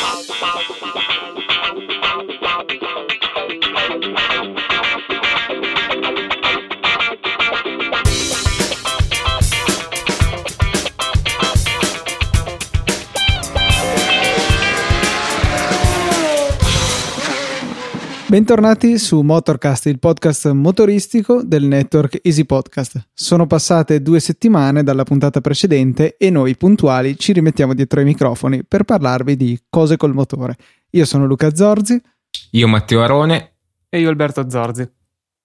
pau, pau, pau. Bentornati su Motorcast, il podcast motoristico del network Easy Podcast. Sono passate due settimane dalla puntata precedente e noi puntuali ci rimettiamo dietro ai microfoni per parlarvi di cose col motore. Io sono Luca Zorzi. Io Matteo Arone. E io Alberto Zorzi.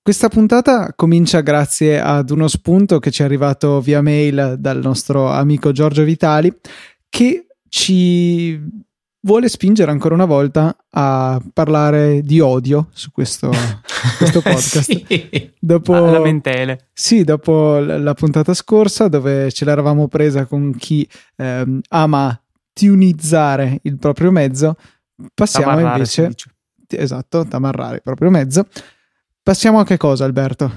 Questa puntata comincia grazie ad uno spunto che ci è arrivato via mail dal nostro amico Giorgio Vitali che ci vuole spingere ancora una volta a parlare di odio su questo, questo podcast. sì. Dopo, lamentele. Sì, dopo la puntata scorsa dove ce l'eravamo presa con chi ehm, ama tunizzare il proprio mezzo, passiamo tamarrare, invece... Esatto, tamarrare il proprio mezzo. Passiamo a che cosa, Alberto?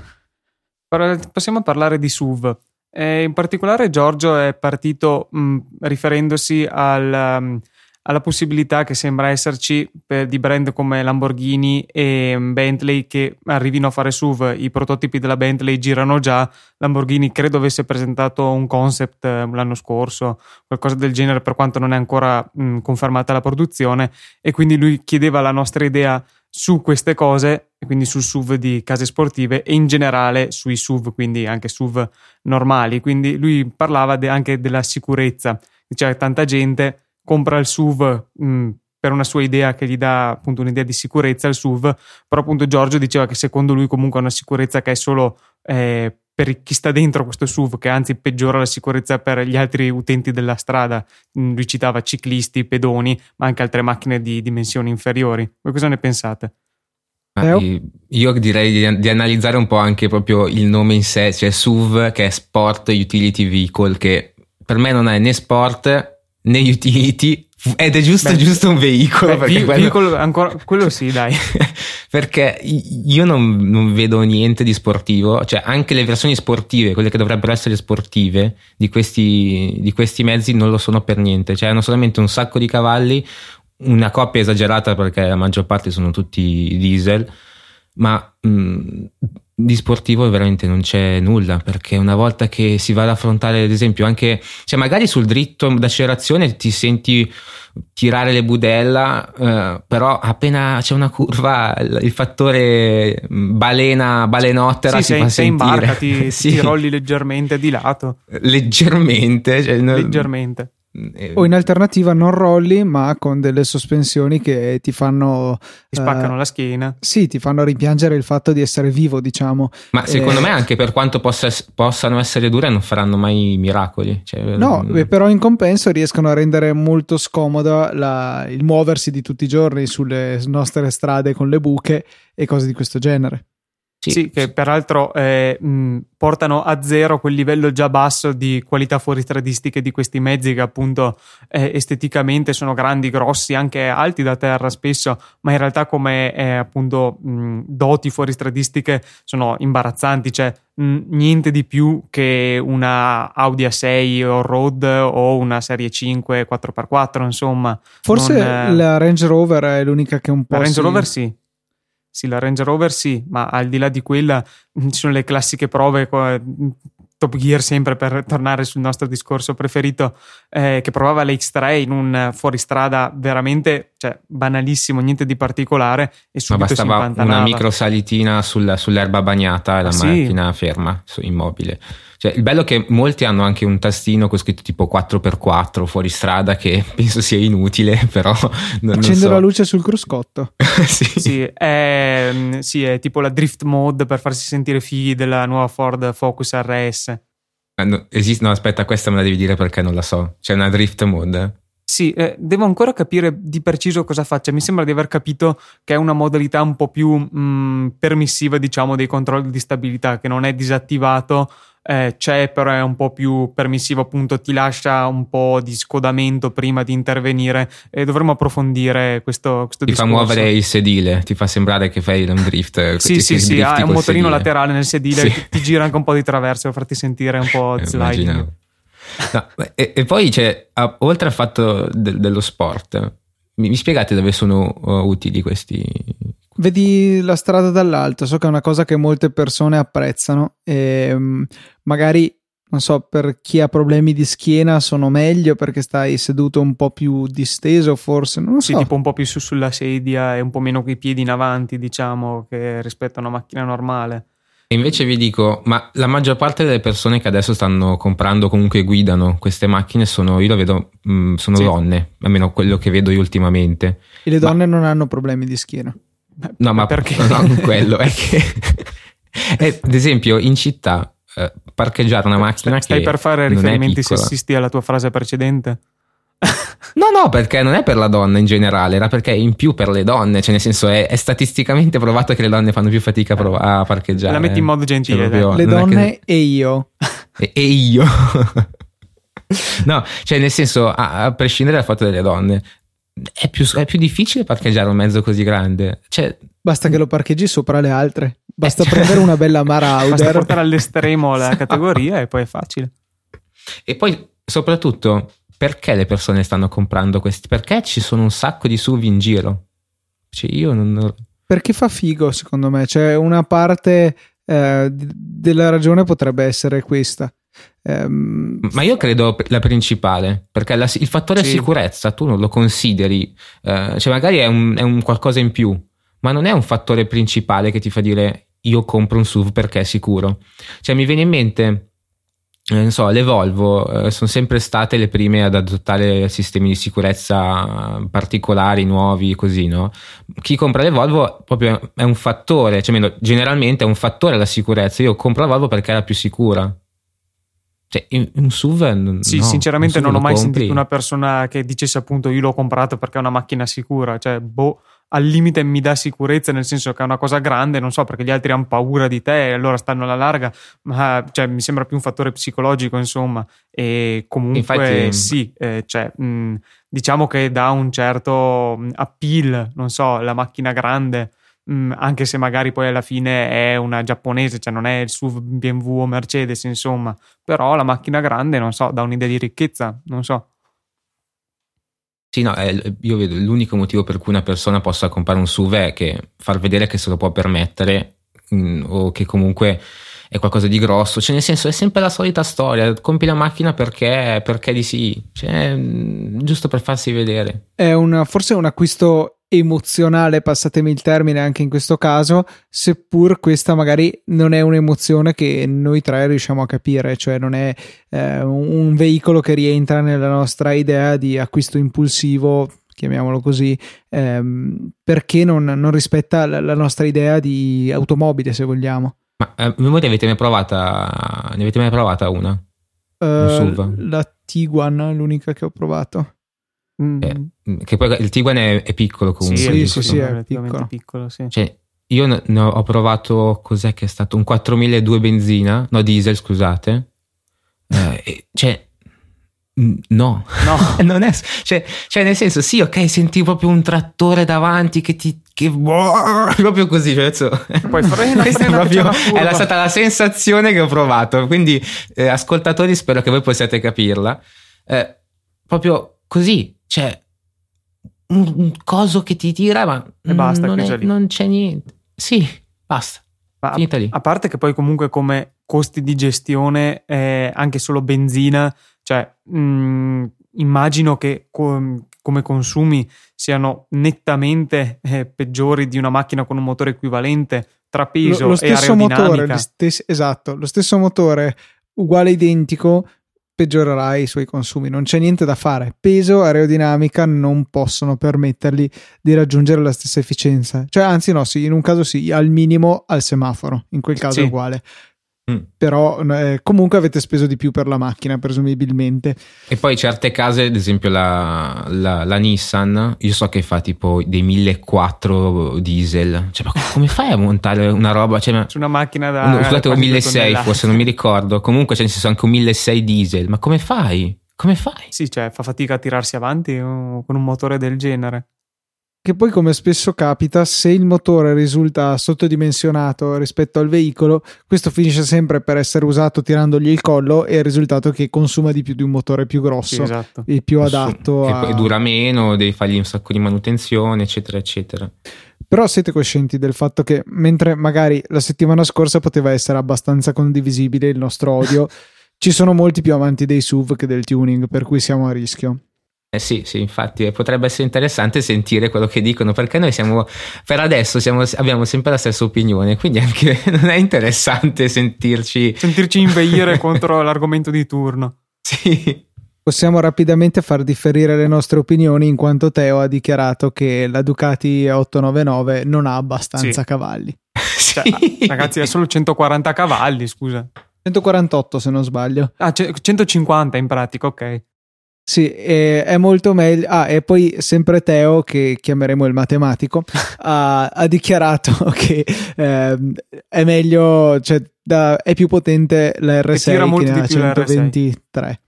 Passiamo a parlare di SUV. Eh, in particolare Giorgio è partito mh, riferendosi al... Um, alla possibilità che sembra esserci per, di brand come Lamborghini e Bentley che arrivino a fare SUV. I prototipi della Bentley girano già. Lamborghini credo avesse presentato un concept eh, l'anno scorso, qualcosa del genere, per quanto non è ancora mh, confermata la produzione. E quindi lui chiedeva la nostra idea su queste cose, quindi sul SUV di case sportive e in generale sui SUV, quindi anche SUV normali. Quindi lui parlava de- anche della sicurezza. Che tanta gente compra il SUV mh, mm, per una sua idea che gli dà appunto un'idea di sicurezza al SUV, però appunto Giorgio diceva che secondo lui comunque è una sicurezza che è solo eh, per chi sta dentro questo SUV, che anzi peggiora la sicurezza per gli altri utenti della strada. Mm, lui citava ciclisti, pedoni, ma anche altre macchine di dimensioni inferiori. Voi cosa ne pensate? Io direi di, di, analizzare un po' anche proprio il nome in sé, cioè SUV che è Sport Utility Vehicle, che per me non è né sport né utility ed è giusto, Beh, giusto un veicolo. Beh, vi, quello... veicolo ancora, quello sì, dai. perché io non, non, vedo niente di sportivo, cioè anche le versioni sportive, quelle che dovrebbero essere sportive di questi, di questi mezzi, non lo sono per niente. Cioè hanno solamente un sacco di cavalli, una coppia esagerata perché la maggior parte sono tutti diesel, ma mh, di sportivo veramente non c'è nulla perché una volta che si va ad affrontare ad esempio anche cioè magari sul dritto d'accelerazione ti senti tirare le budella eh, però appena c'è una curva il, fattore balena balenottera sì, si sei, fa sei sentire in barca ti, sì. ti rolli leggermente di lato. Leggermente cioè, leggermente o in alternativa non rolli, ma con delle sospensioni che ti fanno. Ti spaccano uh, la schiena. Sì, ti fanno rimpiangere il fatto di essere vivo, diciamo. Ma secondo eh, me, anche per quanto possa, possano essere dure, non faranno mai miracoli. Cioè, no, mh. Mm. però in compenso riescono a rendere molto scomodo la, il muoversi di tutti i giorni sulle nostre strade con le buche e cose di questo genere. Sì, sì, che peraltro eh, mh, portano a zero quel livello già basso di qualità fuoristradistiche di questi mezzi che appunto eh, esteticamente sono grandi, grossi, anche alti da terra spesso, ma in realtà come eh, appunto mh, doti fuoristradistiche sono imbarazzanti, cioè mh, niente di più che una Audi A6 o road o una serie 5 4x4, insomma. Forse non, la Range Rover è l'unica che un po'... La Range si... Rover sì sì, la Range Rover sì, ma al di là di quella mm, ci sono le classiche prove. Top Gear sempre per tornare sul nostro discorso preferito eh, che provava l'X3 in un fuoristrada veramente cioè, banalissimo, niente di particolare e subito Ma bastava una micro salitina sul, sull'erba bagnata e la ah, macchina sì. ferma, immobile. Cioè, il bello è che molti hanno anche un tastino con scritto tipo 4x4 fuori strada che penso sia inutile, però... Non, Accende so. la luce sul cruscotto. sì. Sì è, sì, è tipo la drift mode per farsi sentire figli della nuova Ford Focus RS. No, esiste, no, aspetta, questa me la devi dire perché non la so. C'è una drift mode? Sì, eh, devo ancora capire di preciso cosa faccia. Mi sembra di aver capito che è una modalità un po' più mh, permissiva, diciamo, dei controlli di stabilità, che non è disattivato eh, c'è però è un po' più permissivo appunto ti lascia un po' di scodamento prima di intervenire e dovremmo approfondire questo, questo ti discorso. fa muovere il sedile ti fa sembrare che fai un drift sì sì sì ha un motorino sedile. laterale nel sedile sì. ti gira anche un po' di traverso per farti sentire un po' eh, sliding no, e, e, poi c'è oltre al fatto de, dello sport Mi, mi spiegate dove sono uh, utili questi? Vedi la strada dall'alto, so che è una cosa che molte persone apprezzano e um, magari non so, per chi ha problemi di schiena sono meglio perché stai seduto un po' più disteso, forse, non lo sì, so. tipo un po' più su sulla sedia e un po' meno con i piedi in avanti, diciamo, che rispetto a una macchina normale. E invece vi dico, ma la maggior parte delle persone che adesso stanno comprando, comunque guidano queste macchine, sono, io lo vedo, mh, sono sì. donne, almeno quello che vedo io ultimamente. E le donne ma, non hanno problemi di schiena. No, ma perché? Non quello, è che, è, ad esempio, in città eh, parcheggiare una macchina stai, stai per fare riferimenti sessisti alla tua frase precedente? no, no, perché non è per la donna in generale, era perché è in più per le donne, cioè nel senso è, è statisticamente provato che le donne fanno più fatica a, prov- a parcheggiare. La metti in modo gentile. Cioè, le donne che... e io. E, e io. no, cioè nel senso, a, a, prescindere dal fatto delle donne, è più, è più difficile parcheggiare un mezzo così grande. Cioè, Basta che lo parcheggi sopra le altre. Basta eh, cioè... prendere una bella Marauder. Basta portare all'estremo la categoria e poi è facile. E poi, soprattutto, perché le persone stanno comprando questi? Perché ci sono un sacco di SUV in giro? Cioè, io non. Perché fa figo, secondo me. Cioè, una parte eh, della ragione potrebbe essere questa. Um, Ma io credo la principale, perché la, il fattore sì. sicurezza tu non lo consideri, eh, cioè magari è un, è un qualcosa in più, ma non è un fattore principale che ti fa dire io compro un SUV perché è sicuro. Cioè mi viene in mente, eh, non so, le Volvo eh, sono sempre state le prime ad adottare sistemi di sicurezza particolari, nuovi, così, no? Chi compra le Volvo proprio è un fattore, cioè meno, generalmente è un fattore la sicurezza. Io compro la Volvo perché è la più sicura. Cioè, un SUV. Sì, no, sinceramente SUV non ho mai compri. sentito una persona che dicesse appunto io l'ho comprato perché è una macchina sicura. Cioè, boh, al limite mi dà sicurezza, nel senso che è una cosa grande, non so, perché gli altri hanno paura di te e allora stanno alla larga, ma cioè, mi sembra più un fattore psicologico, insomma. E comunque Infatti, sì, eh, cioè, mh, diciamo che dà un certo appeal, non so, la macchina grande. Anche se magari poi alla fine è una giapponese, cioè non è il SUV BMW o Mercedes, insomma, però la macchina grande, non so, dà un'idea di ricchezza, non so. Sì, no, io vedo l'unico motivo per cui una persona possa comprare un SUV è che far vedere che se lo può permettere mh, mm, o che comunque è qualcosa di grosso, cioè nel senso è sempre la solita storia, compi la macchina perché, perché di sì, cioè, mm, giusto per farsi vedere. È una, forse un acquisto emozionale, passatemi il termine anche in questo caso, seppur questa magari non è un'emozione che noi tre riusciamo a capire, cioè non è eh, un veicolo che rientra nella nostra idea di acquisto impulsivo, chiamiamolo così, ehm, perché non, non rispetta la, la, nostra idea di automobile, se vogliamo. Ma eh, voi ne avete mai provata, ne avete mai provata una? Uh, la Tiguan, l'unica che ho provato. Mm. Eh, che poi il Tiguan è, è piccolo comunque. Sì, sì, sì, è relativamente piccolo. piccolo sì. Cioè, io ne ho provato, cos'è che è stato? Un 4002 benzina, no diesel scusate. Eh, cioè, no, no. non è, cioè, cioè, nel senso, sì, ok, senti proprio un trattore davanti che ti. Che, proprio così, cioè, adesso, poi frena, è, proprio, è la, stata la sensazione che ho provato. Quindi, eh, ascoltatori, spero che voi possiate capirla. Eh, proprio così, cioè, un, un coso che ti tira, ma e basta, non, è, non c'è niente. Sì, basta. Ma Finita lì. A parte che poi comunque come costi di gestione, eh, anche solo benzina, cioè mh, mm, immagino che com- come consumi siano nettamente eh, peggiori di una macchina con un motore equivalente tra peso lo, lo stesso motore, stes- esatto, lo stesso motore uguale identico peggiorerà i suoi consumi. Non c'è niente da fare. Peso, aerodinamica non possono permettergli di raggiungere la stessa efficienza. Cioè, anzi, no, sì, in un caso sì, al minimo al semaforo, in quel caso sì. è uguale. Mm. Però eh, comunque avete speso di più per la macchina, presumibilmente. E poi certe case, ad esempio la, la, la Nissan, io so che fa tipo dei 1400 diesel. Cioè, ma come fai a montare una roba? Cioè, Su una macchina da... No, scusate, un 1600 forse, non mi ricordo. Comunque c'è nel senso anche un 1600 diesel. Ma come fai? Come fai? Sì, cioè fa fatica a tirarsi avanti con un motore del genere. Che poi come spesso capita, se il motore risulta sottodimensionato rispetto al veicolo, questo finisce sempre per essere usato tirandogli il collo e il risultato è che consuma di più di un motore più grosso sì, esatto. e più adatto che a... poi dura meno, devi fargli un sacco di manutenzione, eccetera, eccetera. Però siete coscienti del fatto che mentre magari la settimana scorsa poteva essere abbastanza condivisibile il nostro odio, ci sono molti più amanti dei SUV che del tuning, per cui siamo a rischio. Eh sì, sì, infatti potrebbe essere interessante sentire quello che dicono perché noi siamo, per adesso siamo, abbiamo sempre la stessa opinione, quindi anche non è interessante sentirci... Sentirci inveire contro l'argomento di turno. Sì. Possiamo rapidamente far differire le nostre opinioni in quanto Teo ha dichiarato che la Ducati 899 non ha abbastanza sì. cavalli. Cioè, ragazzi, è solo 140 cavalli, scusa. 148 se non sbaglio. Ah, 150 in pratica, ok. Sì, è, molto meglio. Ah, e poi sempre Teo, che chiameremo il matematico, ha, ha, dichiarato che eh, è meglio, cioè da, è più potente la R6 che, che la 123.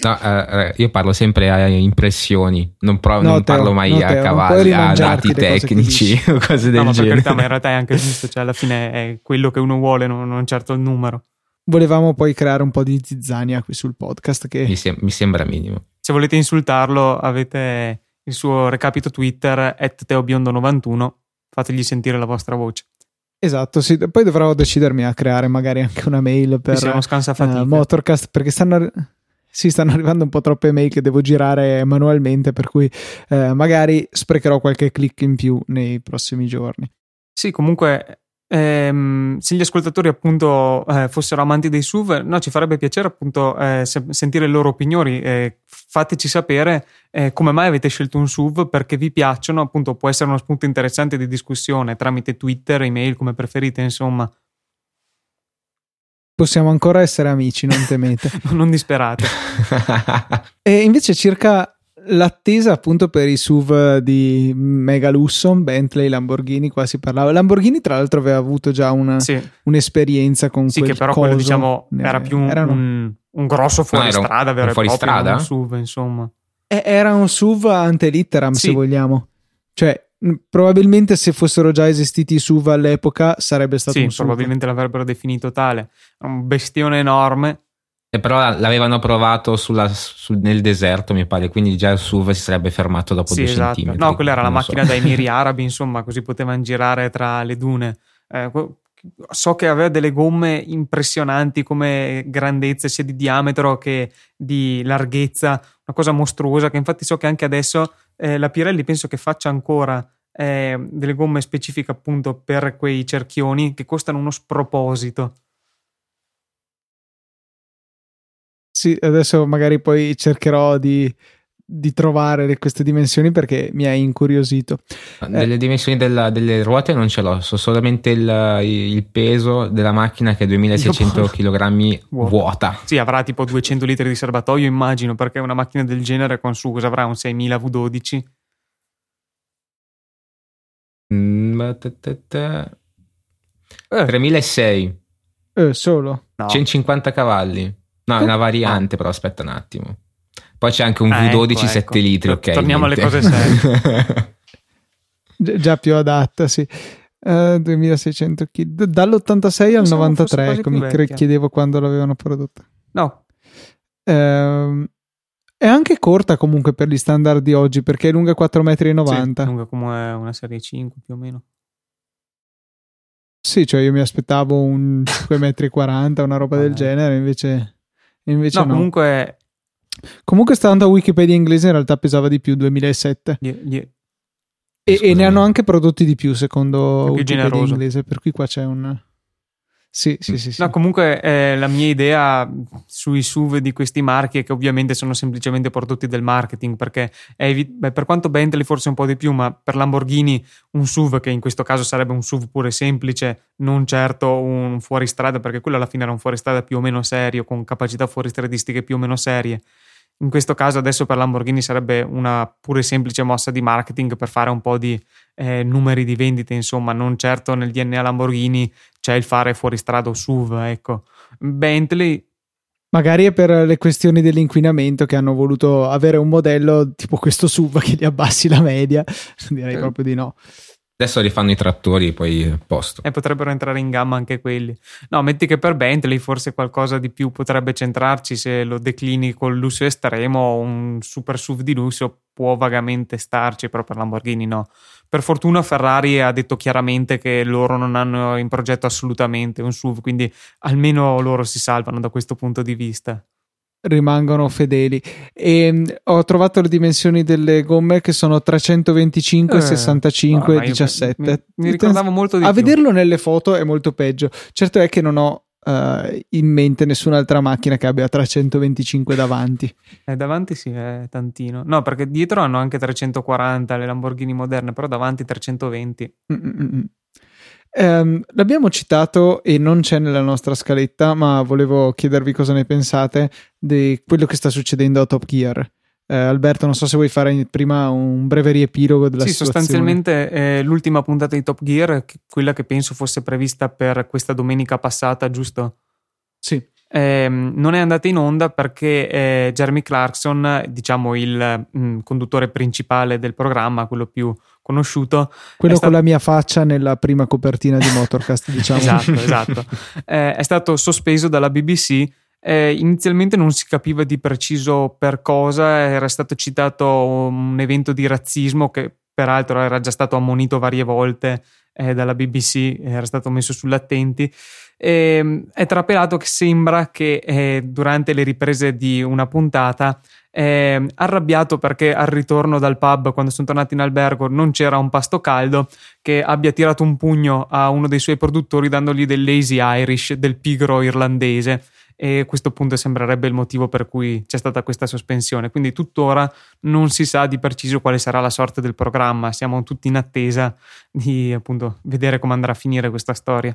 No, uh, io parlo sempre a impressioni, non, provo, no, non Teo, parlo mai no, a Teo, cavalli, a dati tecnici o cose del no, genere. Carità, ma in realtà è anche giusto, cioè alla fine è quello che uno vuole, non, non certo il numero. Volevamo poi creare un po' di zizzania qui sul podcast. Che... Mi, sem- mi sembra minimo se volete insultarlo avete il suo recapito Twitter at teobiondo91 fategli sentire la vostra voce Esatto, sì. poi dovrò decidermi a creare magari anche una mail per uh, Motorcast perché stanno, sì, stanno arrivando un po' troppe mail che devo girare manualmente per cui uh, magari sprecherò qualche click in più nei prossimi giorni. Sì, comunque Ehm, se gli ascoltatori appunto eh, fossero amanti dei SUV, no, ci farebbe piacere appunto eh, se- sentire le loro opinioni. Eh, fateci sapere eh, come mai avete scelto un SUV, perché vi piacciono, appunto può essere uno spunto interessante di discussione tramite Twitter, email, come preferite, insomma. Possiamo ancora essere amici, non temete. non disperate. e invece circa l'attesa appunto per i SUV di mega lusso, Bentley, Lamborghini, qua si parlava. Lamborghini tra l'altro aveva avuto già una, sì. un'esperienza con sì, che però coso. quello diciamo era più un, erano... un, un grosso fuoristrada, vero fuori strada? un SUV insomma. Era un SUV ante litteram sì. se vogliamo. Cioè probabilmente se fossero già esistiti i SUV all'epoca sarebbe stato sì, un SUV. probabilmente l'avrebbero definito tale. Un bestione enorme e però l'avevano provato sulla, sul, nel deserto, mi pare, quindi già il SUV si sarebbe fermato dopo sì, due esatto. centimetri. No, quella era la macchina so. dai miri arabi, insomma, così potevano girare tra le dune. Eh, so che aveva delle gomme impressionanti come grandezza sia di diametro che di larghezza, una cosa mostruosa che infatti so che anche adesso eh, la Pirelli penso che faccia ancora eh, delle gomme specifiche appunto per quei cerchioni che costano uno sproposito. Sì, adesso magari poi cercherò di, di trovare queste dimensioni perché mi ha incuriosito. Delle eh, dimensioni della, delle ruote non ce l'ho, so solamente il, il peso della macchina che è 2600 kg vuota. Sì, avrà tipo 200 litri di serbatoio, immagino, perché una macchina del genere con su cosa avrà un 6000 V12. Mm, eh. 3006 eh, solo no. 150 cavalli No, è una variante, però aspetta un attimo. Poi c'è anche un ah, V12 ecco, 7 ecco. litri, ok. Torniamo alle cose serie. Già più adatta, sì. Uh, eh, 2600 kg dall'86 al 93 ecco, mi chiedevo quando l'avevano prodotta no uh, è anche corta comunque per gli standard di oggi perché è lunga 4,90 m sì, lunga come una serie 5 più o meno sì cioè io mi aspettavo un 5,40 m una roba del genere invece Invece no, no. comunque... Comunque stando a Wikipedia inglese in realtà pesava di più 2007. Yeah, yeah. E, e, ne hanno anche prodotti di più secondo più Wikipedia generoso. inglese, per cui qua c'è un... Sì, sì, sì, sì. No, comunque eh, la mia idea sui SUV di questi marchi è che ovviamente sono semplicemente prodotti del marketing, perché evi- beh, per quanto Bentley forse un po' di più, ma per Lamborghini un SUV, che in questo caso sarebbe un SUV pure semplice, non certo un fuoristrada, perché quello alla fine era un fuoristrada più o meno serio, con capacità fuoristradistiche più o meno serie. In questo caso adesso per Lamborghini sarebbe una pure semplice mossa di marketing per fare un po' di eh, numeri di vendite, insomma, non certo nel DNA Lamborghini c'è il fare fuoristrada o SUV, ecco. Bentley Magari è per le questioni dell'inquinamento che hanno voluto avere un modello tipo questo SUV che gli abbassi la media. Direi eh. proprio di no. Adesso rifanno i trattori, poi posto. E potrebbero entrare in gamma anche quelli. No, metti che per Bentley forse qualcosa di più potrebbe centrarci se lo declini col lusso estremo, un super SUV di lusso può vagamente starci, però per Lamborghini no. Per fortuna Ferrari ha detto chiaramente che loro non hanno in progetto assolutamente un SUV, quindi almeno loro si salvano da questo punto di vista rimangono fedeli. E ehm, ho trovato le dimensioni delle gomme che sono 325, eh, 65 e 17. Mi, mi ricordavo molto di A più. vederlo nelle foto è molto peggio. Certo è che non ho uh, in mente nessun'altra macchina che abbia 325 davanti. Eh, davanti sì, è tantino. No, perché dietro hanno anche 340 le Lamborghini moderne, però davanti 320. Mm-mm. Um, l'abbiamo citato e non c'è nella nostra scaletta, ma volevo chiedervi cosa ne pensate di quello che sta succedendo a Top Gear. Eh, Alberto, non so se vuoi fare prima un breve riepilogo della sì, situazione. Sì, sostanzialmente eh, l'ultima puntata di Top Gear, quella che penso fosse prevista per questa domenica passata, giusto? Sì. Eh, non è andata in onda perché eh, Jeremy Clarkson, diciamo il mh, mm, conduttore principale del programma, quello più conosciuto. Quello stato... con la mia faccia nella prima copertina di Motorcast, diciamo. esatto, esatto. Eh, è stato sospeso dalla BBC. Eh, inizialmente non si capiva di preciso per cosa, era stato citato un evento di razzismo che peraltro era già stato ammonito varie volte eh, dalla BBC, era stato messo sull'attenti. E, è trapelato che sembra che eh, durante le riprese di una puntata eh, arrabbiato perché al ritorno dal pub, quando sono tornati in albergo, non c'era un pasto caldo, che abbia tirato un pugno a uno dei suoi produttori dandogli del lazy Irish, del pigro irlandese. E questo punto sembrerebbe il motivo per cui c'è stata questa sospensione. Quindi tuttora non si sa di preciso quale sarà la sorte del programma. Siamo tutti in attesa di appunto vedere come andrà a finire questa storia.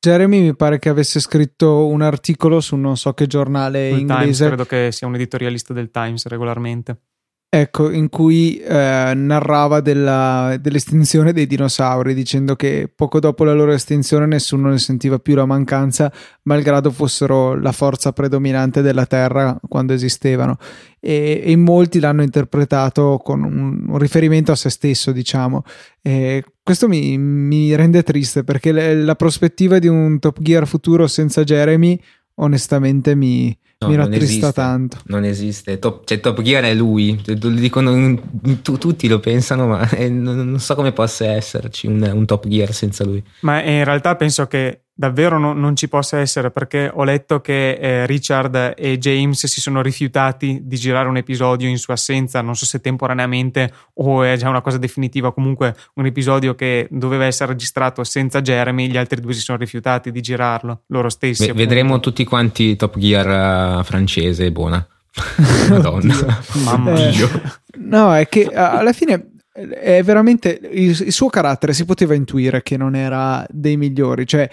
Jeremy mi pare che avesse scritto un articolo su non so che giornale Il inglese. Times, credo che sia un editorialista del Times regolarmente. Ecco, in cui eh, narrava della, dell'estinzione dei dinosauri, dicendo che poco dopo la loro estinzione nessuno ne sentiva più la mancanza, malgrado fossero la forza predominante della Terra quando esistevano. E, e molti l'hanno interpretato con un, un riferimento a se stesso, diciamo. E questo mi, mi rende triste perché le, la prospettiva di un Top Gear futuro senza Jeremy, onestamente, mi, No, mi rattrista tanto. Non esiste. Top, cioè, Top Gear è lui. Lo dicono, tu, tutti lo pensano, ma non, non, so come possa esserci un, un, Top Gear senza lui. Ma in realtà penso che davvero no, non ci possa essere perché ho letto che eh, Richard e James si sono rifiutati di girare un episodio in sua assenza, non so se temporaneamente o è già una cosa definitiva, comunque un episodio che doveva essere registrato senza Jeremy, gli altri due si sono rifiutati di girarlo, loro stessi. Beh, vedremo tutti quanti Top Gear uh, francese, buona. Madonna. Mamma mia. Eh, no, è che alla fine è veramente il, il, suo carattere si poteva intuire che non era dei migliori, cioè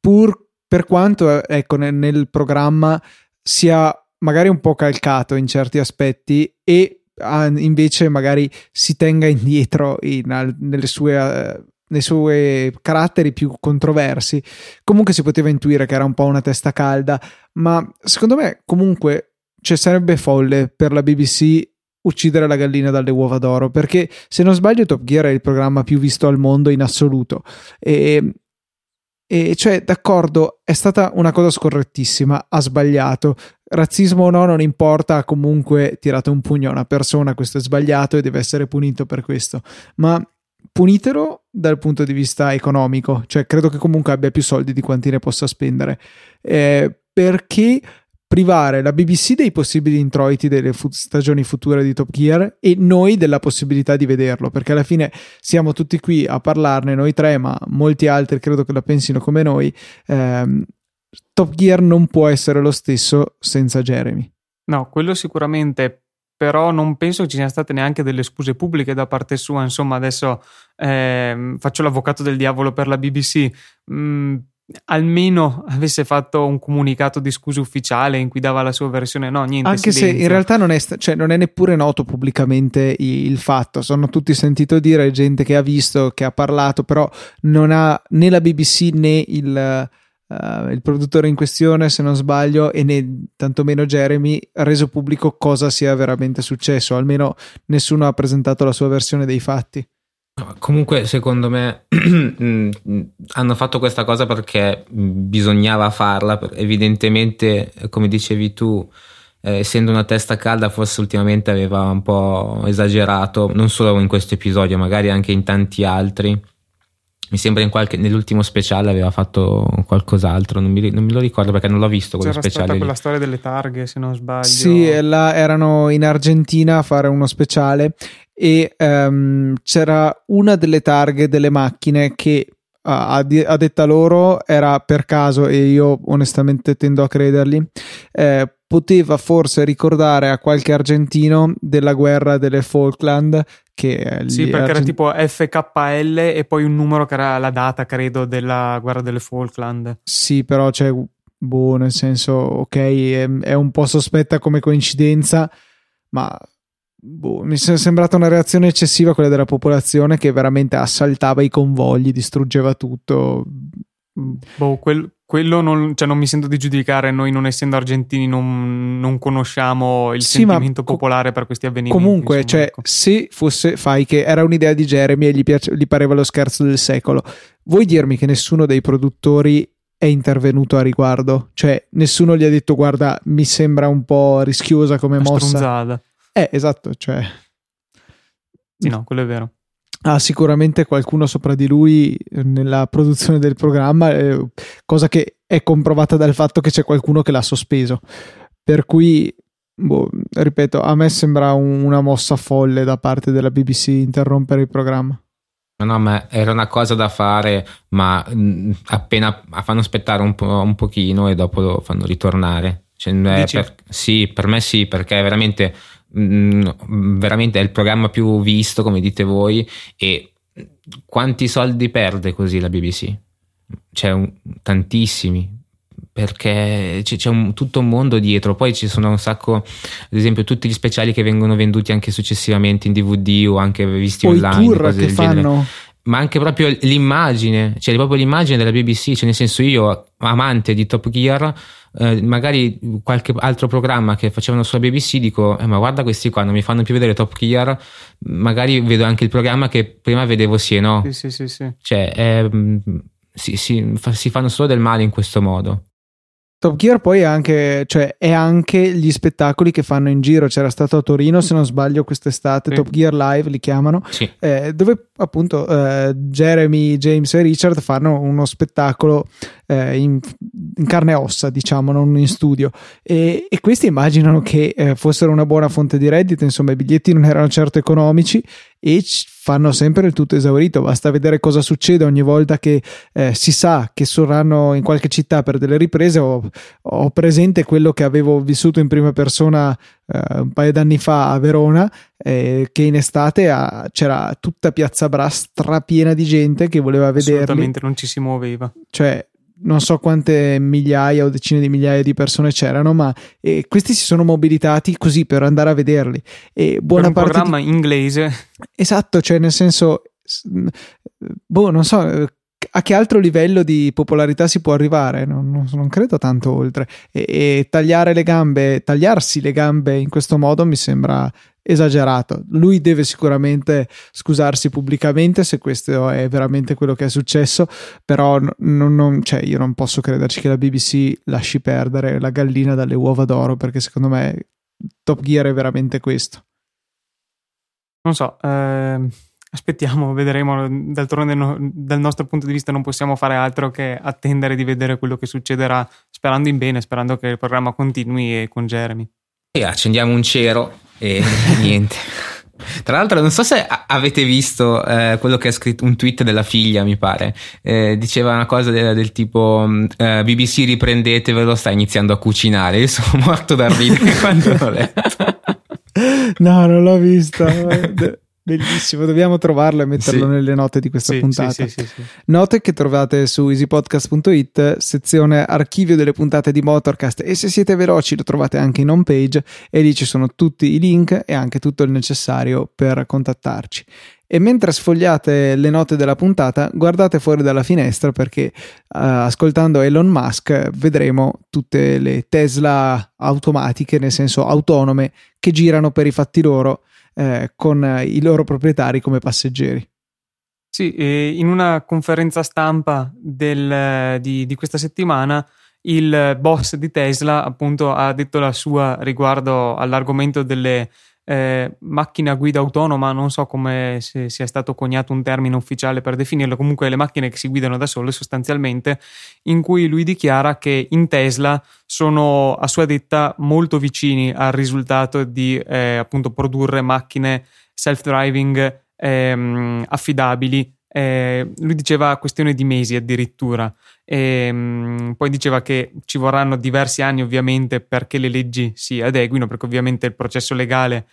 pur per quanto ecco, nel, nel programma sia magari un po' calcato in certi aspetti e ah, invece magari si tenga indietro in, nelle sue uh, nei suoi caratteri più controversi, comunque si poteva intuire che era un po' una testa calda, ma secondo me comunque cioè, sarebbe folle per la BBC uccidere la gallina dalle uova d'oro, perché se non sbaglio Top Gear è il programma più visto al mondo in assoluto. E e cioè, d'accordo, è stata una cosa scorrettissima, ha sbagliato. Razzismo o no, non importa, comunque tirato un pugno a una persona, questo è sbagliato e deve essere punito per questo. Ma punitelo dal punto di vista economico, cioè credo che comunque abbia più soldi di quanti ne possa spendere. Eh, perché privare la BBC dei possibili introiti delle fu- stagioni future di Top Gear e noi della possibilità di vederlo, perché alla fine siamo tutti qui a parlarne, noi tre, ma molti altri credo che la pensino come noi. Ehm, Top Gear non può essere lo stesso senza Jeremy. No, quello sicuramente, però non penso ci siano state neanche delle scuse pubbliche da parte sua. Insomma, adesso eh, faccio l'avvocato del diavolo per la BBC. Mm, almeno avesse fatto un comunicato di scuse ufficiale in cui dava la sua versione, no, niente. Anche silenzio. se in realtà non è, cioè, non è neppure noto pubblicamente il fatto, sono tutti sentito dire, gente che ha visto, che ha parlato, però non ha né la BBC né il, uh, il produttore in questione, se non sbaglio, e né tantomeno Jeremy, reso pubblico cosa sia veramente successo. Almeno nessuno ha presentato la sua versione dei fatti. Comunque, secondo me, hanno fatto questa cosa perché bisognava farla. Evidentemente, come dicevi tu, eh, essendo una testa calda, forse ultimamente aveva un po' esagerato, non solo in questo episodio, magari anche in tanti altri mi sembra in qualche, nell'ultimo speciale aveva fatto qualcos'altro, non mi, non me lo ricordo perché non l'ho visto quello C'era speciale. C'era quella storia delle targhe, se non sbaglio. Sì, là erano in Argentina a fare uno speciale e um, c'era una delle targhe delle macchine che a, a, detta loro era per caso e io onestamente tendo a crederli. Eh, poteva forse ricordare a qualche argentino della guerra delle Falkland che sì perché era tipo FKL e poi un numero che era la data credo della guerra delle Falkland sì però c'è boh nel senso ok è, è un po' sospetta come coincidenza ma boh, mi è sembrata una reazione eccessiva quella della popolazione che veramente assaltava i convogli distruggeva tutto boh quel, quello non, cioè non, mi sento di giudicare, noi non essendo argentini non, non conosciamo il sì, sentimento popolare per questi avvenimenti. Comunque, insomma, cioè, ecco. se fosse fai che era un'idea di Jeremy e gli, piace, gli pareva lo scherzo del secolo, vuoi dirmi che nessuno dei produttori è intervenuto a riguardo? Cioè, nessuno gli ha detto guarda, mi sembra un po' rischiosa come La mossa. Strunzata. Eh, esatto, cioè... Sì, no, quello è vero ha sicuramente qualcuno sopra di lui nella produzione del programma, eh, cosa che è comprovata dal fatto che c'è qualcuno che l'ha sospeso. Per cui, boh, ripeto, a me sembra un, una mossa folle da parte della BBC interrompere il programma. No, ma era una cosa da fare, ma mh, appena fanno aspettare un, po', un pochino e dopo lo fanno ritornare. Cioè, per, sì, per me sì, perché veramente Mm, veramente è il programma più visto, come dite voi, e quanti soldi perde così la BBC? C'è un, tantissimi, perché c'è, c'è un, tutto un mondo dietro. Poi ci sono un sacco, ad esempio, tutti gli speciali che vengono venduti anche successivamente in DVD o anche visti o online. I tour che fanno. Genere ma anche proprio l'immagine, cioè proprio l'immagine della BBC, cioè nel senso io amante di Top Gear, eh, magari qualche altro programma che facevano sulla BBC dico, eh, ma guarda questi qua, non mi fanno più vedere Top Gear, magari vedo anche il programma che prima vedevo sì e no. Sì, sì, sì. sì. Cioè, eh, si, si, si fanno solo del male in questo modo. Top Gear poi è anche, cioè, è anche gli spettacoli che fanno in giro. C'era stato a Torino, se non sbaglio, quest'estate, sì. Top Gear Live li chiamano, sì. eh, dove appunto eh, Jeremy, James e Richard fanno uno spettacolo eh, in, in, carne e ossa, diciamo, non in studio. E, e questi immaginano che eh, fossero una buona fonte di reddito, insomma, i biglietti non erano certo economici e fanno sempre il tutto esaurito. Basta vedere cosa succede ogni volta che eh, si sa che saranno in qualche città per delle riprese. Ho, ho presente quello che avevo vissuto in prima persona eh, un paio d'anni fa a Verona, eh, che in estate a, c'era tutta Piazza Bra strapiena di gente che voleva vederli. Assolutamente non ci si muoveva. Cioè, non so quante migliaia o decine di migliaia di persone c'erano, ma eh, questi si sono mobilitati così per andare a vederli. E buona per un parte programma di... inglese. Esatto, cioè nel senso, boh, non so, eh, a che altro livello di popolarità si può arrivare? Non, non, non credo tanto oltre. E, e, tagliare le gambe, tagliarsi le gambe in questo modo mi sembra esagerato. Lui deve sicuramente scusarsi pubblicamente se questo è veramente quello che è successo, però non, cioè io non posso crederci che la BBC lasci perdere la gallina dalle uova d'oro perché secondo me Top Gear è veramente questo. Non so, eh, aspettiamo, vedremo. D'altronde no, dal nostro punto di vista non possiamo fare altro che attendere di vedere quello che succederà, sperando in bene, sperando che il programma continui con Jeremy. E accendiamo un cero e niente. Tra l'altro, non so se avete visto eh, quello che ha scritto un tweet della figlia, mi pare. Eh, diceva una cosa del, del tipo: mm, eh, BBC, riprendetevelo, sta iniziando a cucinare. Io sono morto da ridere quando l'ho letto. No, non l'ho vista. Bellissimo, dobbiamo trovarlo e metterlo sì. nelle note di questa sì, puntata. Sì, note che trovate su easypodcast.it, sezione archivio delle puntate di Motorcast e se siete veloci lo trovate anche in home page e lì ci sono tutti i link e anche tutto il necessario per contattarci. E mentre sfogliate le note della puntata, guardate fuori dalla finestra perché uh, ascoltando Elon Musk vedremo tutte le Tesla automatiche, nel senso autonome, che girano per i fatti loro eh, con i loro proprietari come passeggeri. Sì, in una conferenza stampa del, di, di, questa settimana il boss di Tesla appunto ha detto la sua riguardo all'argomento delle eh, macchine a guida autonoma, non so come se sia stato coniato un termine ufficiale per definirlo, comunque le macchine che si guidano da sole sostanzialmente, in cui lui dichiara che in Tesla sono a sua detta molto vicini al risultato di eh, appunto produrre macchine self-driving ehm, affidabili eh, lui diceva questione di mesi addirittura. E, mh, poi diceva che ci vorranno diversi anni ovviamente perché le leggi si adeguino, perché ovviamente il processo legale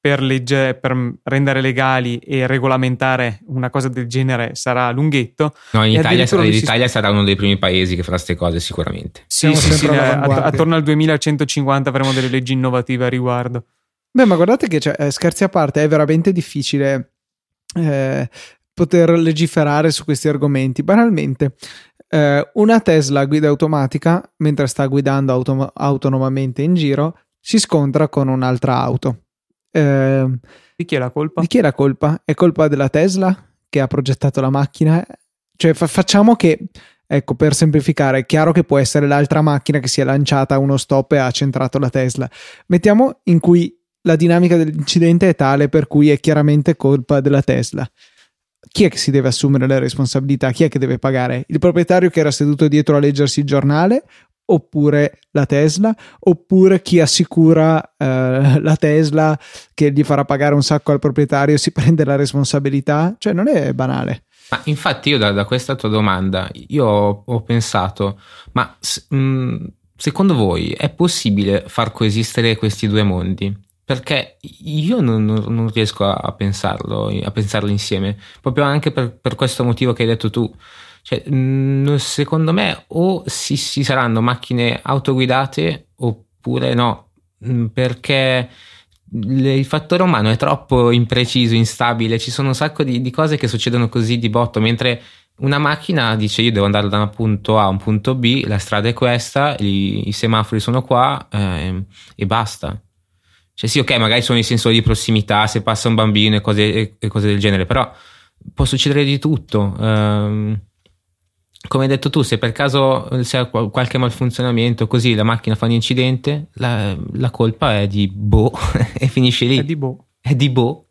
per, legge, per rendere legali e regolamentare una cosa del genere sarà lunghetto. No, in Italia, l'Italia si... sarà uno dei primi paesi che farà queste cose sicuramente. Sì, sì, sì attorno al 2150 avremo delle leggi innovative a riguardo. Beh, ma guardate che cioè, eh, scherzi a parte, è veramente difficile eh, poter legiferare su questi argomenti. Banalmente, eh, una Tesla a guida automatica, mentre sta guidando autom- autonomamente in giro, si scontra con un'altra auto. Eh, di chi è la colpa? Di chi è la colpa? È colpa della Tesla che ha progettato la macchina? Cioè, fa- facciamo che, ecco, per semplificare, è chiaro che può essere l'altra macchina che si è lanciata a uno stop e ha centrato la Tesla. Mettiamo in cui la dinamica dell'incidente è tale per cui è chiaramente colpa della Tesla chi è che si deve assumere le responsabilità? Chi è che deve pagare? Il proprietario che era seduto dietro a leggersi il giornale? Oppure la Tesla? Oppure chi assicura eh, la Tesla che gli farà pagare un sacco al proprietario si prende la responsabilità? Cioè non è banale. Ma infatti io da, da questa tua domanda io ho, ho pensato, ma mh, mm, secondo voi è possibile far coesistere questi due mondi? Perché io non, non riesco a, pensarlo, a pensarlo insieme, proprio anche per, per, questo motivo che hai detto tu. Cioè, mh, secondo me o si, si, saranno macchine autoguidate oppure no, perché il fattore umano è troppo impreciso, instabile, ci sono un sacco di, di cose che succedono così di botto, mentre una macchina dice io devo andare da un punto A a un punto B, la strada è questa, i, i semafori sono qua eh, e basta. Cioè sì, ok, magari sono i sensori di prossimità, se passa un bambino e cose, e cose del genere, però può succedere di tutto. Um, come hai detto tu, se per caso c'è qualche malfunzionamento, così la macchina fa un incidente, la, la colpa è di Bo e finisce lì. È di Bo. È di Bo.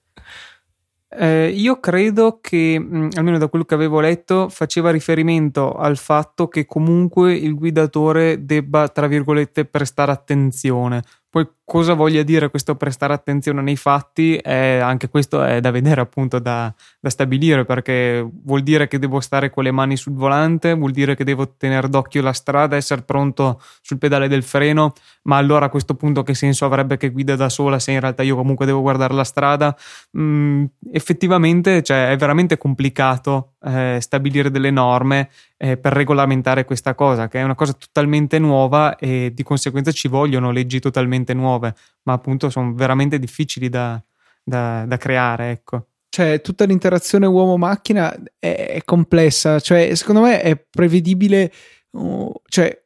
Eh, io credo che, mh, almeno da quello che avevo letto, faceva riferimento al fatto che comunque il guidatore debba, tra virgolette, prestare attenzione. Poi cosa voglia dire questo prestare attenzione nei fatti, è, anche questo è da vedere appunto da, da, stabilire perché vuol dire che devo stare con le mani sul volante, vuol dire che devo tenere d'occhio la strada, essere pronto sul pedale del freno, ma allora a questo punto che senso avrebbe che guida da sola se in realtà io comunque devo guardare la strada? Mm, effettivamente cioè, è veramente complicato eh, stabilire delle norme eh, per regolamentare questa cosa, che è una cosa totalmente nuova e di conseguenza ci vogliono leggi totalmente nuove, ma appunto sono veramente difficili da, da, da creare, ecco. Cioè, tutta l'interazione uomo-macchina è, è complessa, cioè, secondo me è prevedibile, uh, cioè,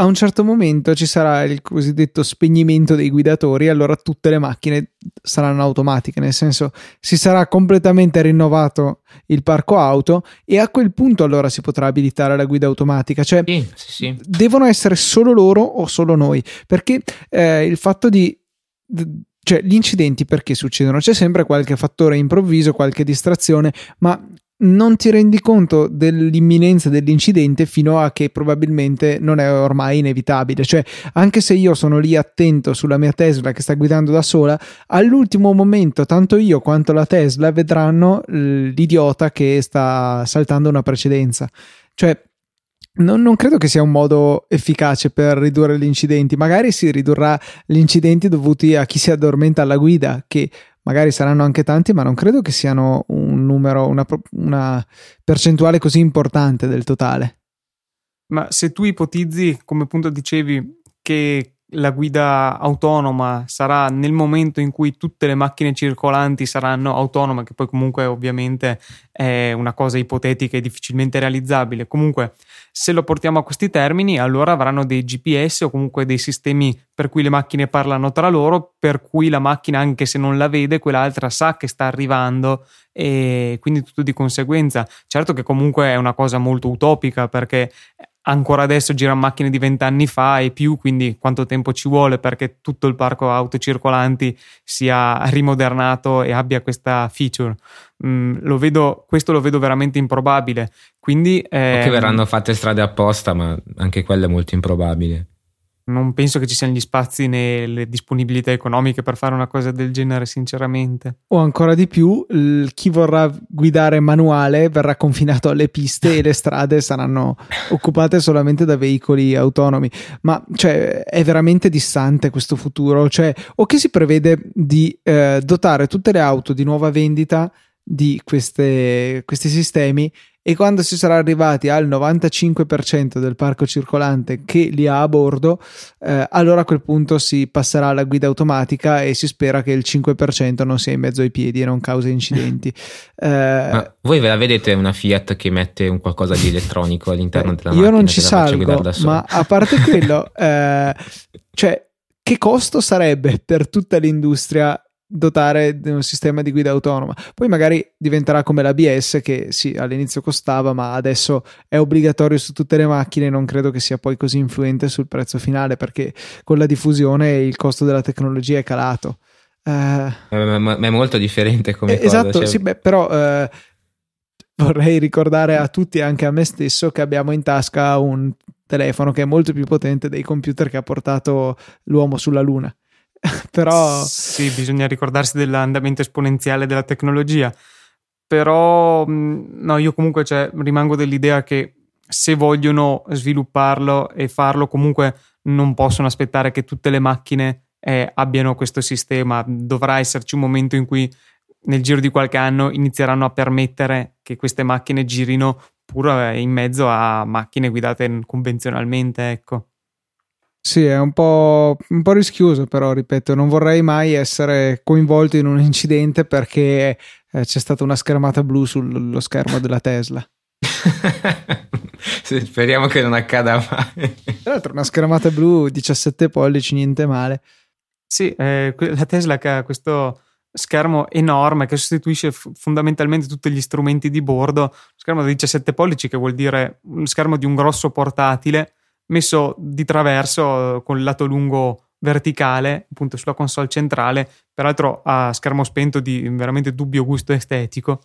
a un certo momento ci sarà il cosiddetto spegnimento dei guidatori, allora tutte le macchine saranno automatiche, nel senso si sarà completamente rinnovato il parco auto e a quel punto allora si potrà abilitare la guida automatica, cioè sì, sì, sì. devono essere solo loro o solo noi, perché eh, il fatto di cioè gli incidenti perché succedono? C'è sempre qualche fattore improvviso, qualche distrazione, ma non ti rendi conto dell'imminenza dell'incidente fino a che probabilmente non è ormai inevitabile. Cioè, anche se io sono lì attento sulla mia Tesla che sta guidando da sola, all'ultimo momento tanto io quanto la Tesla vedranno l'idiota che sta saltando una precedenza. Cioè, non, non, credo che sia un modo efficace per ridurre gli incidenti. Magari si ridurrà gli incidenti dovuti a chi si addormenta alla guida, che magari saranno anche tanti, ma non credo che siano un numero, una, una percentuale così importante del totale. Ma se tu ipotizzi, come appunto dicevi, che la guida autonoma sarà nel momento in cui tutte le macchine circolanti saranno autonome, che poi comunque ovviamente è una cosa ipotetica e difficilmente realizzabile. Comunque, se lo portiamo a questi termini, allora avranno dei GPS o comunque dei sistemi per cui le macchine parlano tra loro, per cui la macchina, anche se non la vede, quell'altra sa che sta arrivando e quindi tutto di conseguenza. Certo che comunque è una cosa molto utopica perché ancora adesso girano macchine di vent'anni fa e più, quindi quanto tempo ci vuole perché tutto il parco auto circolanti sia rimodernato e abbia questa feature. Mm, lo vedo, questo lo vedo veramente improbabile. Quindi, ehm, che verranno fatte strade apposta, ma anche quello è molto improbabile non penso che ci siano gli spazi né le disponibilità economiche per fare una cosa del genere, sinceramente. O ancora di più, chi vorrà guidare manuale verrà confinato alle piste e le strade saranno occupate solamente da veicoli autonomi. Ma cioè, è veramente distante questo futuro. Cioè, o che si prevede di eh, dotare tutte le auto di nuova vendita di queste, questi sistemi e quando si sarà arrivati al 95% del parco circolante che li ha a bordo, eh, allora a quel punto si passerà alla guida automatica e si spera che il 5% non sia in mezzo ai piedi e non causi incidenti. Eh, Ma voi ve la vedete una Fiat che mette un qualcosa di elettronico all'interno della macchina? Io non ci salgo, ma a parte quello, eh, cioè che costo sarebbe per tutta l'industria dotare di un sistema di guida autonoma. Poi magari diventerà come l'ABS che sì, all'inizio costava, ma adesso è obbligatorio su tutte le macchine non credo che sia poi così influente sul prezzo finale perché con la diffusione il costo della tecnologia è calato. Uh, ma, ma, è molto differente come eh, cosa. Esatto, cioè... sì, beh, però uh, vorrei ricordare a tutti anche a me stesso che abbiamo in tasca un telefono che è molto più potente dei computer che ha portato l'uomo sulla Luna. però... Sì, bisogna ricordarsi dell'andamento esponenziale della tecnologia. Però, no, io comunque cioè, rimango dell'idea che se vogliono svilupparlo e farlo, comunque non possono aspettare che tutte le macchine eh, abbiano questo sistema. Dovrà esserci un momento in cui nel giro di qualche anno inizieranno a permettere che queste macchine girino pure in mezzo a macchine guidate convenzionalmente, ecco. Sì, è un po', un po', rischioso, però ripeto, non vorrei mai essere coinvolto in un incidente perché eh, c'è stata una schermata blu sullo schermo della Tesla. Speriamo che non accada mai. Tra l'altro, una schermata blu 17 pollici, niente male. Sì, eh, la Tesla che ha questo schermo enorme che sostituisce f- fondamentalmente tutti gli strumenti di bordo. Schermo da 17 pollici, che vuol dire un schermo di un grosso portatile messo di traverso con il lato lungo verticale, appunto sulla console centrale, peraltro a schermo spento di veramente dubbio gusto estetico.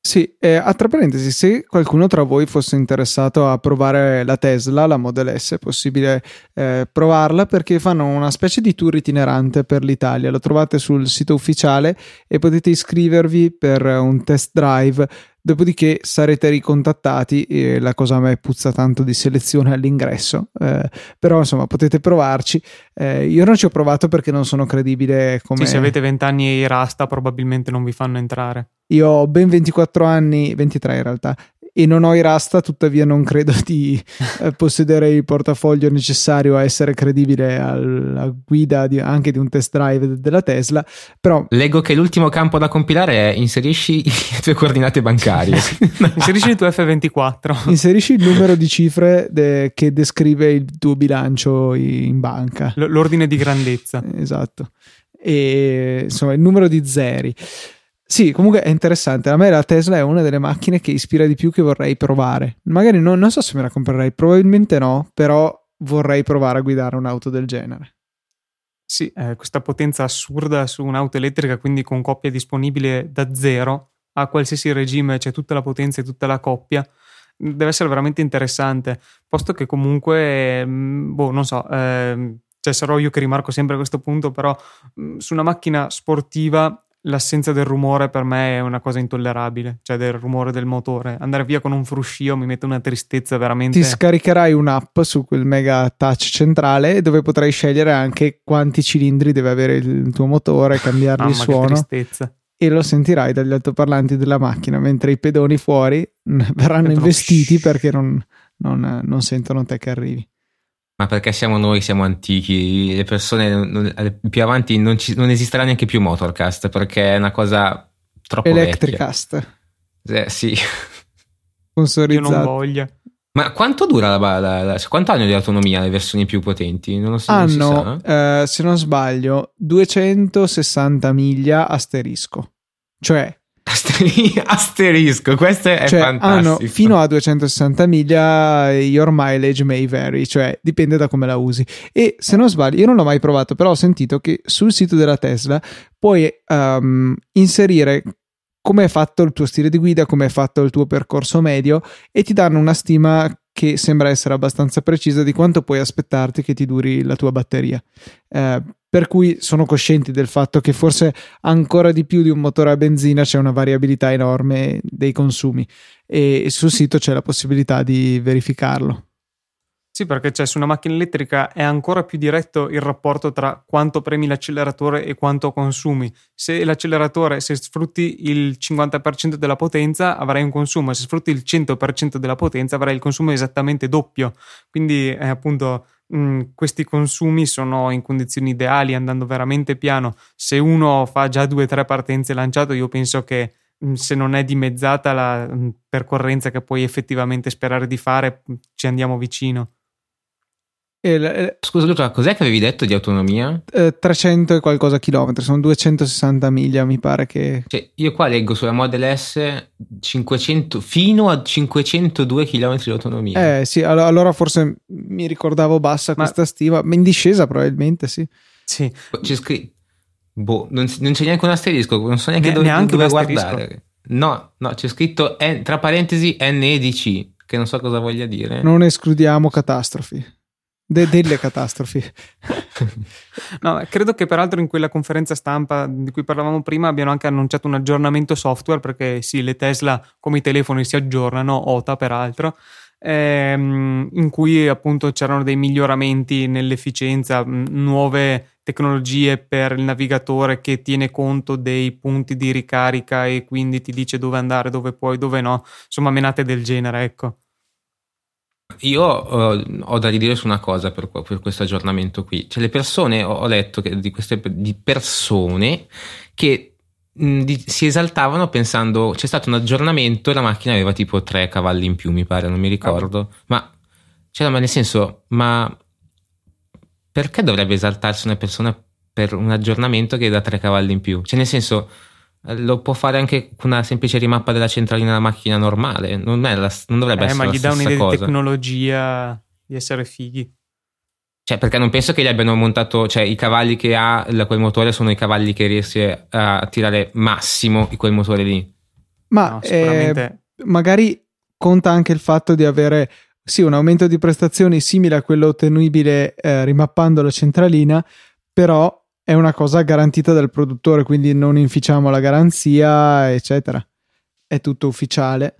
Sì, eh, a tra parentesi, se qualcuno tra voi fosse interessato a provare la Tesla, la Model S, è possibile eh, provarla perché fanno una specie di tour itinerante per l'Italia. Lo trovate sul sito ufficiale e potete iscrivervi per un test drive Dopodiché sarete ricontattati e la cosa a me puzza tanto di selezione all'ingresso, eh, però insomma potete provarci. Eh, io non ci ho provato perché non sono credibile come... Sì, se avete 20 anni e rasta probabilmente non vi fanno entrare. Io ho ben 24 anni, 23 in realtà, e non ho i rasta, tuttavia non credo di eh, possedere il portafoglio necessario a essere credibile alla guida di, anche di un test drive della Tesla. Però leggo che l'ultimo campo da compilare è inserisci le tue coordinate bancarie. inserisci il tuo F24. Inserisci il numero di cifre de- che descrive il tuo bilancio in banca. L- l'ordine di grandezza. Esatto. E insomma il numero di zeri. Sì, comunque è interessante. A me la Tesla è una delle macchine che ispira di più che vorrei provare. Magari non, non so se me la comprerei, probabilmente no, però vorrei provare a guidare un'auto del genere. Sì, eh, questa potenza assurda su un'auto elettrica, quindi con coppia disponibile da zero a qualsiasi regime, c'è tutta la potenza e tutta la coppia. Deve essere veramente interessante, posto che comunque, mm, boh, non so, eh, cioè sarò io che rimarco sempre a questo punto, però mm, su una macchina sportiva l'assenza del rumore per me è una cosa intollerabile, cioè del rumore del motore. Andare via con un fruscio mi mette una tristezza veramente. Ti scaricherai un'app su quel mega touch centrale dove potrai scegliere anche quanti cilindri deve avere il tuo motore, cambiargli Mamma, il suono. Che tristezza. E lo sentirai dagli altoparlanti della macchina mentre i pedoni fuori verranno investiti perché non, non, non sentono te che arrivi. Ma perché siamo noi, siamo antichi, le persone non, più avanti non, ci, non, esisterà neanche più Motorcast perché è una cosa troppo Electricast. vecchia. Eh, sì. Io non voglia. Ma quanto dura la, la, la, quanto hanno di autonomia le versioni più potenti? Non lo so. Hanno, eh, se non sbaglio, 260 miglia asterisco. Cioè Asterisco, questo è cioè, fantastico. Hanno fino a 260 miglia your mileage may vary, cioè dipende da come la usi. E se non sbaglio, io non l'ho mai provato, però ho sentito che sul sito della Tesla puoi um, inserire come è fatto il tuo stile di guida, come è fatto il tuo percorso medio e ti danno una stima che sembra essere abbastanza precisa di quanto puoi aspettarti che ti duri la tua batteria. Eh, per cui sono coscienti del fatto che forse ancora di più di un motore a benzina c'è una variabilità enorme dei consumi e sul sito c'è la possibilità di verificarlo. Sì, perché cioè, su una macchina elettrica è ancora più diretto il rapporto tra quanto premi l'acceleratore e quanto consumi. Se l'acceleratore, se sfrutti il 50% della potenza, avrai un consumo, se sfrutti il 100% della potenza, avrai il consumo esattamente doppio. Quindi, eh, appunto, mh, questi consumi sono in condizioni ideali, andando veramente piano. Se uno fa già due o tre partenze lanciato, io penso che se non è dimezzata la percorrenza che puoi effettivamente sperare di fare, ci andiamo vicino. Scusa Luca, cos'è che avevi detto di autonomia? Eh, 300 e qualcosa chilometri, sono 260 miglia mi pare che... Cioè, io qua leggo sulla Model S 500, fino a 502 km di autonomia. Eh sì, allora forse mi ricordavo bassa ma... questa stima, ma in discesa probabilmente sì. Sì. C'è scritto... Boh, non, non, c'è neanche un asterisco, non so neanche ne, dove, neanche dove guardare. No, no, c'è scritto N, tra parentesi NEDC, che non so cosa voglia dire. Non escludiamo catastrofi. De- delle catastrofi. no, credo che peraltro in quella conferenza stampa di cui parlavamo prima abbiano anche annunciato un aggiornamento software perché sì, le Tesla come i telefoni si aggiornano, OTA peraltro, ehm, in cui appunto c'erano dei miglioramenti nell'efficienza, nuove tecnologie per il navigatore che tiene conto dei punti di ricarica e quindi ti dice dove andare, dove puoi, dove no, insomma menate del genere, ecco. Io uh, ho da ridire su una cosa per, per, questo aggiornamento qui. Cioè, le persone, ho, letto che, di queste di persone che mh, di, si esaltavano pensando c'è stato un aggiornamento e la macchina aveva tipo tre cavalli in più, mi pare, non mi ricordo. Ma, cioè, ma nel senso, ma perché dovrebbe esaltarsi una persona per un aggiornamento che dà tre cavalli in più? Cioè, nel senso lo può fare anche con una semplice rimappa della centralina della macchina normale. Non, la, non dovrebbe eh, essere ma gli dà un'idea cosa. di tecnologia di essere fighi. Cioè, perché non penso che gli abbiano montato, cioè i cavalli che ha quel motore sono i cavalli che riesce a tirare massimo di quel motore lì. Ma no, eh, magari conta anche il fatto di avere sì, un aumento di prestazioni simile a quello ottenibile eh, rimappando la centralina, però è una cosa garantita dal produttore, quindi non inficiamo la garanzia, eccetera. È tutto ufficiale.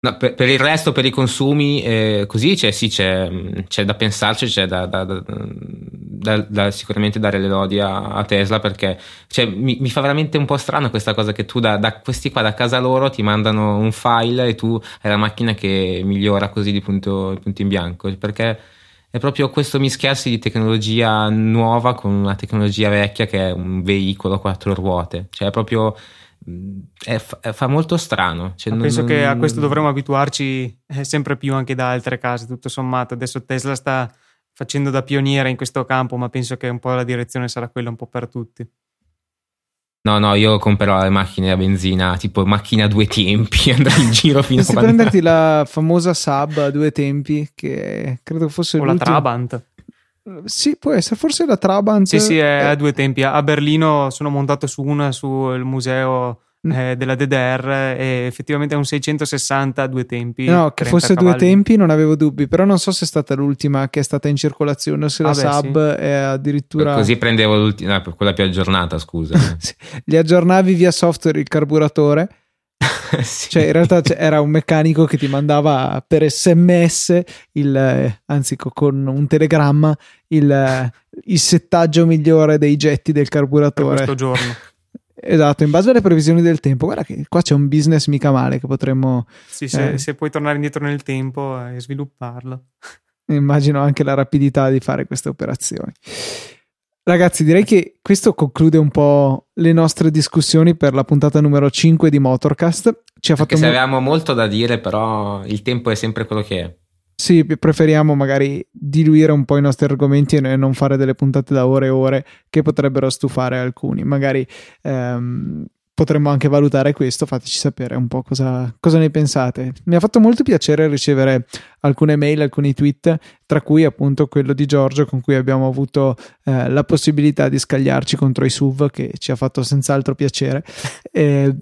No, per, per, il resto, per i consumi, eh, così c'è, sì, c'è, c'è, da pensarci, c'è da, da, da, da, sicuramente dare le lodi a, a Tesla perché cioè, mi, mi, fa veramente un po' strano questa cosa che tu da, questi qua da casa loro ti mandano un file e tu hai la macchina che migliora così di punto, di punto in bianco perché è proprio questo mischiarsi di tecnologia nuova con una tecnologia vecchia che è un veicolo a quattro ruote. Cioè, è proprio. È, è, fa molto strano. Cioè, non, penso non... che a questo dovremmo abituarci eh, sempre più anche da altre case, tutto sommato. Adesso Tesla sta facendo da pioniera in questo campo, ma penso che un po' la direzione sarà quella un po' per tutti. No, no, io comprerò le macchine a benzina, tipo macchina a due tempi, andrò in giro fino a quando... prenderti la famosa sub a due tempi, che credo fosse o l'ultimo. la Trabant. Sì, può essere, forse la Trabant. Sì, sì, è a due tempi. A Berlino sono montato su una sul museo. Eh, della DDR e effettivamente è un 660 a due tempi. No, che fosse cavalli. due tempi non avevo dubbi, però non so se è stata l'ultima che è stata in circolazione o se la ah, sub sì. è addirittura... Così prendevo l'ultima, no, quella più aggiornata, scusa. sì. Li aggiornavi via software il carburatore sì. Cioè, in realtà era un meccanico che ti mandava per sms, il, anzi con un telegramma, il, il settaggio migliore dei getti del carburatore. Per questo giorno. Esatto, in base alle previsioni del tempo. Guarda che qua c'è un business mica male che potremmo... Sì, se, eh, se puoi tornare indietro nel tempo e svilupparlo. Immagino anche la rapidità di fare queste operazioni. Ragazzi, direi che questo conclude un po' le nostre discussioni per la puntata numero 5 di Motorcast. Ci ha fatto mo- avevamo molto da dire, però il tempo è sempre quello che è. Sì, preferiamo magari diluire un po' i nostri argomenti e non fare delle puntate da ore e ore che potrebbero stufare alcuni. Magari ehm, potremmo anche valutare questo, fateci sapere un po' cosa, cosa, ne pensate. Mi ha fatto molto piacere ricevere alcune mail, alcuni tweet, tra cui appunto quello di Giorgio con cui abbiamo avuto eh, la possibilità di scagliarci contro i SUV che ci ha fatto senz'altro piacere. E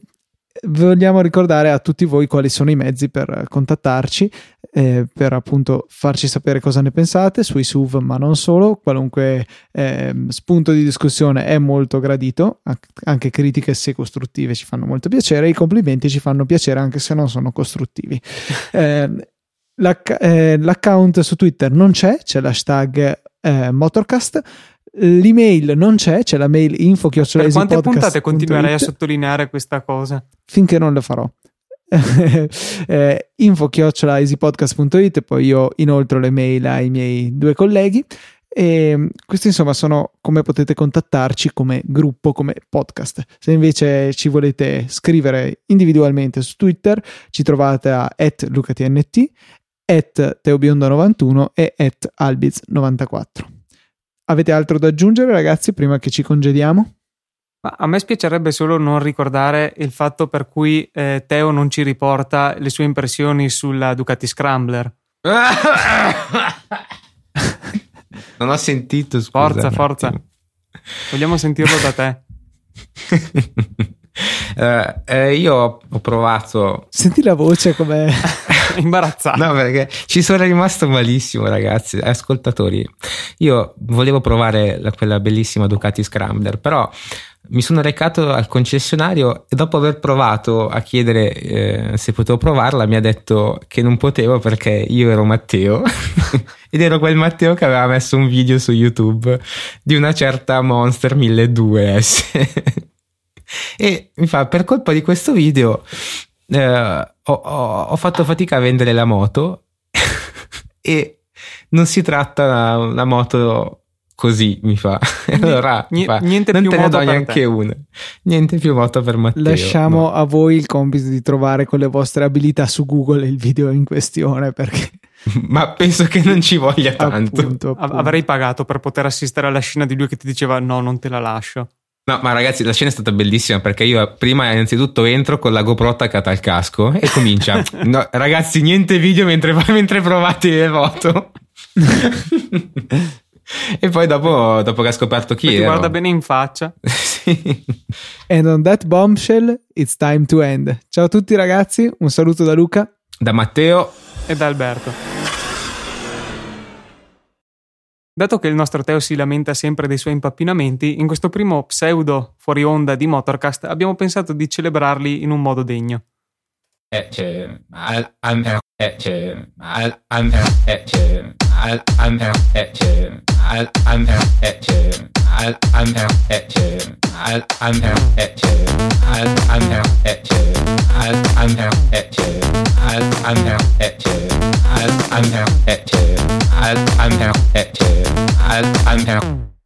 vogliamo ricordare a tutti voi quali sono i mezzi per contattarci, eh, per appunto farci sapere cosa ne pensate sui SUV, ma non solo. Qualunque eh, spunto di discussione è molto gradito, anche critiche se costruttive ci fanno molto piacere. I complimenti ci fanno piacere anche se non sono costruttivi. Eh, l'acc- eh, l'account su Twitter non c'è, c'è l'hashtag eh, Motorcast L'email non c'è, c'è la mail info Per quante puntate continuerai a sottolineare questa cosa? Finché non lo farò. eh, info easypodcast.it poi io inoltre le mail ai miei due colleghi e questi insomma sono come potete contattarci come gruppo, come podcast. Se invece ci volete scrivere individualmente su Twitter ci trovate a lucatnt, at teobiondo91 e at albiz94. Avete altro da aggiungere, ragazzi, prima che ci congediamo? Ma a me spiacerebbe solo non ricordare il fatto per cui eh, Teo non ci riporta le sue impressioni sulla Ducati Scrambler. non ho sentito, scusa. Forza, forza. Vogliamo sentirlo da te. Uh, eh, io ho provato. Senti la voce come imbarazzato. No, perché ci sono rimasto malissimo, ragazzi. Ascoltatori, io volevo provare la, quella bellissima Ducati Scrambler, però mi sono recato al concessionario e dopo aver provato a chiedere eh, se potevo provarla mi ha detto che non potevo perché io ero Matteo ed ero quel Matteo che aveva messo un video su YouTube di una certa Monster 1200S e mi fa per colpa di questo video eh, ho, ho, ho, fatto fatica a vendere la moto e non si tratta una, una moto così mi fa allora N- fa, niente non più te ne do neanche te. una niente più moto per Matteo lasciamo no. a voi il compito di trovare con le vostre abilità su Google il video in questione perché ma penso che non ci voglia tanto appunto, appunto. avrei pagato per poter assistere alla scena di lui che ti diceva no non te la lascio No, ma ragazzi, la scena è stata bellissima perché io prima innanzitutto entro con la GoPro attaccata al casco e comincia. no, ragazzi, niente video mentre, mentre provate le foto. e poi dopo, dopo, che ha scoperto chi è. guarda bene in faccia. sì. And on that bombshell, it's time to end. Ciao a tutti ragazzi, un saluto da Luca. Da Matteo. E da Alberto. Dato che il nostro Teo si lamenta sempre dei suoi impappinamenti, in questo primo pseudo fuori onda di Motorcast abbiamo pensato di celebrarli in un modo degno. Eh, c'è, al, al, eh, c'è, al, al, eh, c'è, al, al, eh, c'è, al, al, eh, I, I'm out at you. I, I'm out at you. I, I'm out at you. I, I'm out at you. I, I'm out at you. I, I'm out at you. I, I'm out at you. I, I'm out.